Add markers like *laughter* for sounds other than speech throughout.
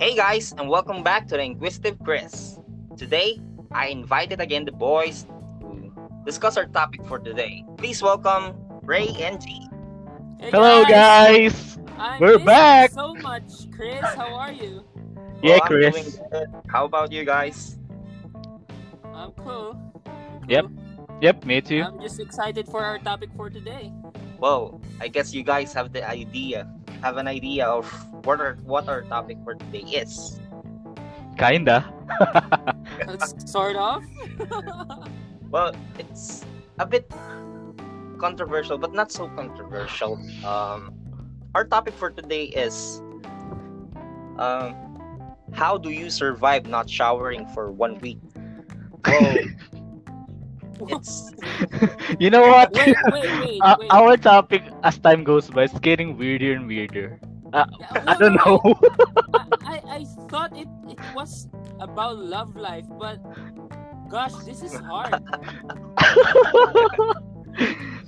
Hey guys, and welcome back to the Inquisitive Chris. Today, I invited again the boys to discuss our topic for today. Please welcome Ray and G. Hey Hello, guys. I'm We're missing back. So much, Chris. How are you? *laughs* Yeah, oh, Well, Chris. doing good. How about you guys? I'm cool. I'm Yep. Yep, me too. I'm just excited for our topic for today. Well, I guess you guys have the idea, have an idea of what our what our topic for today is. Kinda. *laughs* *laughs* Let's sort of. *laughs* Well, it's a bit controversial, but not so controversial. Um, our topic for today is um, how do you survive not showering for one week? Well, it's *laughs* you know what? wait, wait, *laughs* wait, Uh, wait. our topic, as time goes by, is getting weirder and weirder. Yeah, *laughs* I don't know. I, I, I thought it, it was about love life, but gosh, this is hard.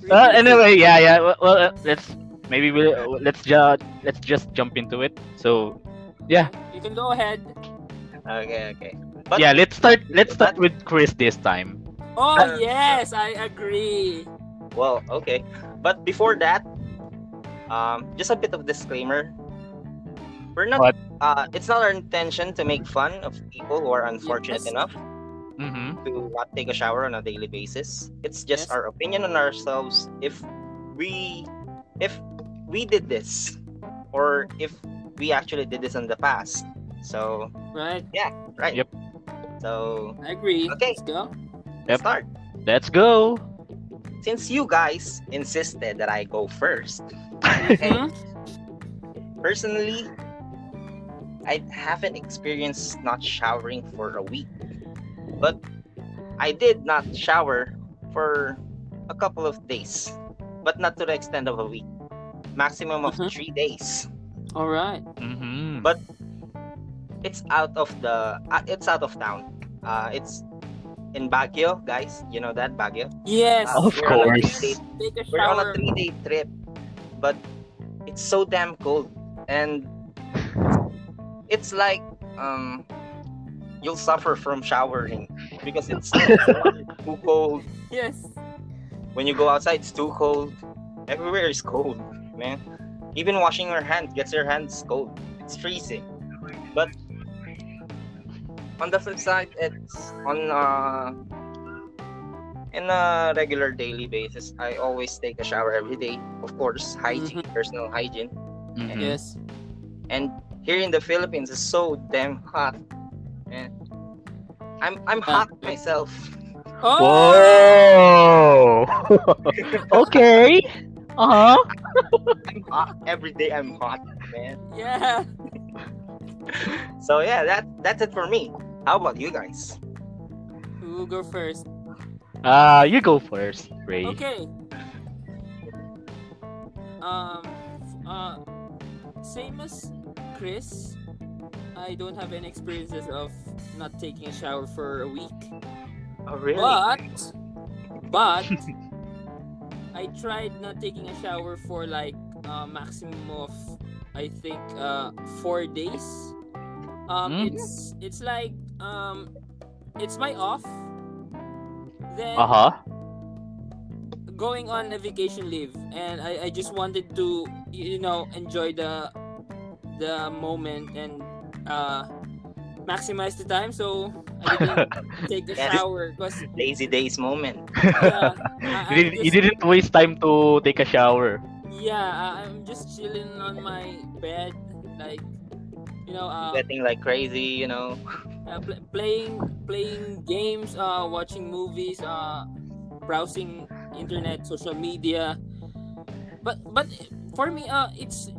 uh, anyway, yeah, yeah. Well, well uh, let's maybe we'll let's just let's just jump into it. So yeah, You can go ahead. okay, okay. But yeah. Let's start. Let's start with Chris this time. Oh, Uh, yes, I agree. well, okay. But before that, um, just a bit of disclaimer. We're not. What? Uh, it's not our intention to make fun of people who are unfortunate Yes. enough Mm-hmm. to not take a shower on a daily basis. It's just Yes. our opinion on ourselves. If we, if we did this, or if we actually did this in the past. So Right, Yeah. right. Yep. So I agree. Okay. Let's go. Yep. start. Let's go. Since you guys insisted that I go first, *laughs* personally, I haven't experienced not showering for a week, but I did not shower for a couple of days, but not to the extent of a week. Maximum of Mhm. three days. All right. Mm-hmm. But it's out of the. Uh, it's out of town. Uh, it's in Baguio, guys. You know that Baguio. Yes. Uh, Of we're on course. three-day we're on a three day trip, but it's so damn cold, and it's like um, you'll suffer from showering because it's too *laughs* cold. Yes. When you go outside, it's too cold. Everywhere is cold, man. Even washing your hands gets your hands cold. It's freezing. But on the flip side, it's on uh, in a regular daily basis. I always take a shower every day. Of course, hygiene, personal hygiene. Mhm. Yes. And here in the Philippines, it's so damn hot. Man, I'm I'm Uh, hot myself. Oh. Whoa. *laughs* okay. Uh huh. I'm hot every day. I'm hot, man. Yeah. So yeah, that that's it for me. How about you guys? Who will go first? Uh, you go first, Ray. Okay. Um. Uh. Same as Chris. I don't have any experiences of not taking a shower for a week. Oh really? But, but, *laughs* I tried not taking a shower for like a maximum of, I think, uh, four days. Um, Hmm. it's it's like um, it's my off. Then Uh huh. going on a vacation leave, and I, I just wanted to you know enjoy the the moment and uh, maximize the time. So I didn't *laughs* take a Yes. shower because Lazy days moment. *laughs* yeah, I- *laughs* you, didn't, I'm you didn't waste time to take a shower. Yeah, I'm just chilling on my bed, like you know, uh, Sweating like crazy, you know. Uh pl- playing playing games, uh, watching movies, uh, browsing internet, social media. But but for me, uh, it's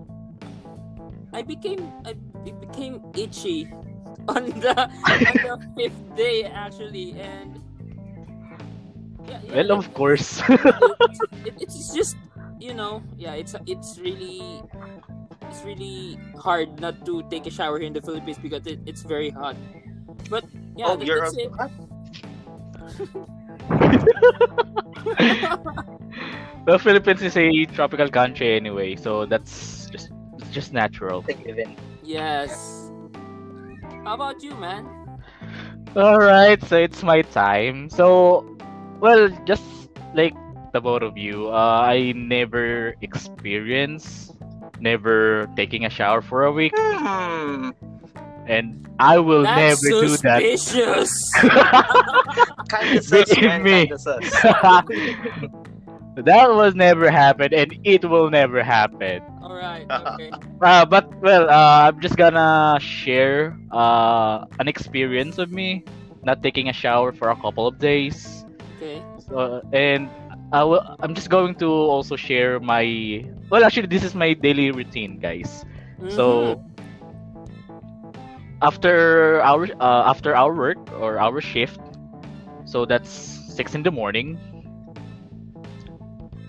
I became I be- became itchy *laughs* on the on the fifth day actually, and yeah, yeah, Well, of course. *laughs* it, it's just you know yeah it's it's really it's really hard not to take a shower here in the Philippines because it, it's very hot but yeah oh, you're that's a- it *laughs* the Philippines is a tropical country anyway, so that's just just natural. yes How about you, man? All right, so it's my time. So, well, just like the both of you, uh, I never experienced never taking a shower for a week, Hmm. And I will That's never do that. suspicious. *laughs* Kinda sus, Believe man. me. Kinda *laughs* sus. that was never happen, and it will never happen. All right. *laughs* Okay. Uh, but well, uh, I'm just gonna share uh, an experience of me not taking a shower for a couple of days. Okay. So, and I will, I'm just going to also share my. Well, actually, this is my daily routine, guys. So after our uh, after our work or our shift, so that's six in the morning.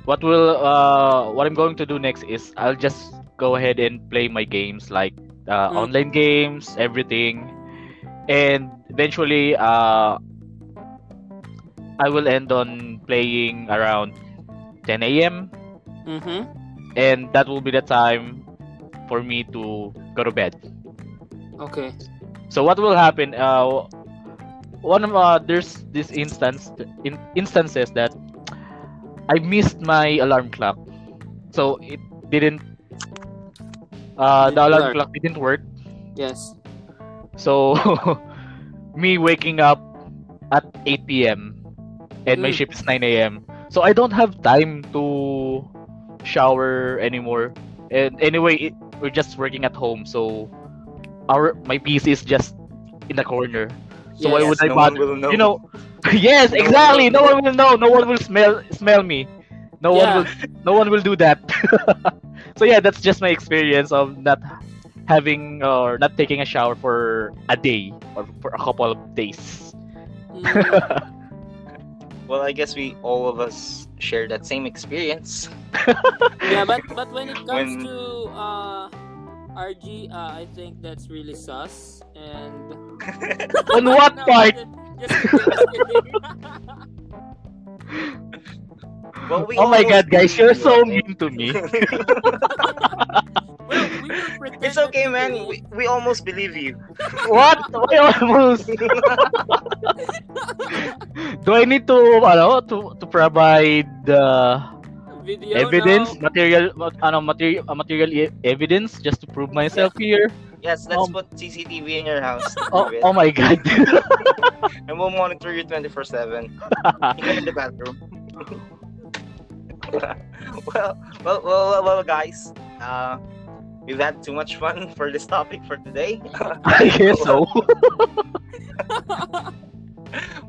What will uh what I'm going to do next is I'll just go ahead and play my games like uh, Mm. online games, everything, and eventually uh I will end on playing around 10 a.m. Mm-hmm. and that will be the time for me to go to bed. Okay. So what will happen? Uh, one of uh, there's this instance in instances that I missed my alarm clock, so it didn't. Uh, the Didn't alarm work. clock didn't work. Yes. So *laughs* me waking up at 8 p.m. and my Mm. shift is 9 a.m. So I don't have time to shower anymore. And anyway, it, we're just working at home, so our my PC is just in the corner. So why Yes, would I no one bother? will know. You know, *laughs* yes, No exactly. will No one will know. No one will smell smell me. No one will. No one will do that. *laughs* so yeah, that's just my experience of not having or not taking a shower for a day or for a couple of days. Mm, *laughs* Well, I guess we all of us share that same experience. yeah, but but when it comes When- to uh, RG, uh, I think that's really sus. And *laughs* On what No, part? Just, just. Well, we *laughs* oh my god, guys, you're you, so mean to me. *laughs* well, we It's okay, we man. We, we almost believe you. what? Why almost? Do I need to, ano, to to provide uh, Video evidence, now. material, ano, material, uh, material e- evidence just to prove myself here? Yes, let's Um, put CCTV in your house. Oh, oh my god. *laughs* And we'll monitor you 24 7, even in the bathroom. *laughs* well, well, well, well, well, guys. Uh, we've had too much fun for this topic for today. *laughs* I guess so.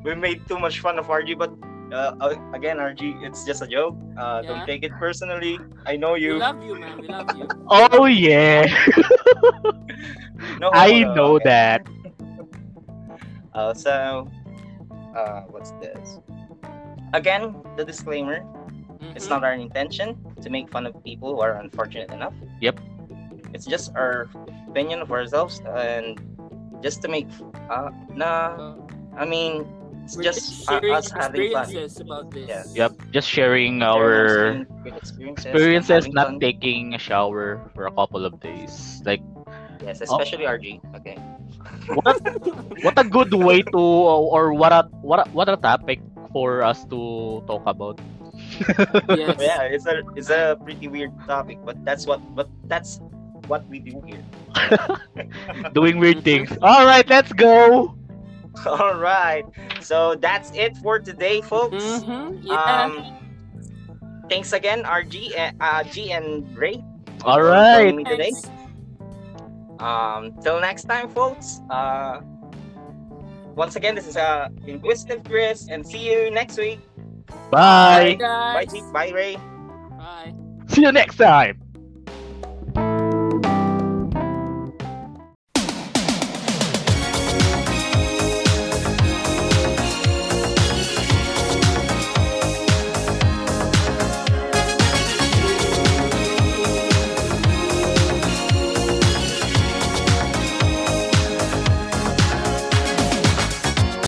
we made too much fun of RG, but uh, uh, again, RG, it's just a joke. Uh, Yeah. Don't take it personally. I know you. We you. love you, man. We love you. *laughs* Oh yeah, No, *laughs* I uh, know okay. that. *laughs* Uh, so, uh, what's this? Again, the disclaimer: it's Mhm. not our intention to make fun of people who are unfortunate enough. Yep. It's just our opinion of ourselves, and just to make. Uh, nah, Uh, I mean, it's just, just sharing us having fun. experiences about this. Yeah. Yep, just sharing Sharing our experiences, experiences not fun. taking a shower for a couple of days. Like, Yes, oh. especially RG. Okay. what what a good way to or what a what a, what a topic for us to talk about. *laughs* Yes. Yeah, it's a it's a pretty weird topic, but that's what but that's what we do here. *laughs* Doing weird things. All right, let's go. *laughs* All right. So that's it for today, folks. Mm-hmm. Yeah. Um, thanks again, RG, and, uh, G and Ray. All right. for me today. Thanks. Um, till next time, folks. Uh, once again, this is uh, Inquisitive Chris, and see you next week. Bye. Bye, Bye, guys. Bye, Ray. Bye. See you next time.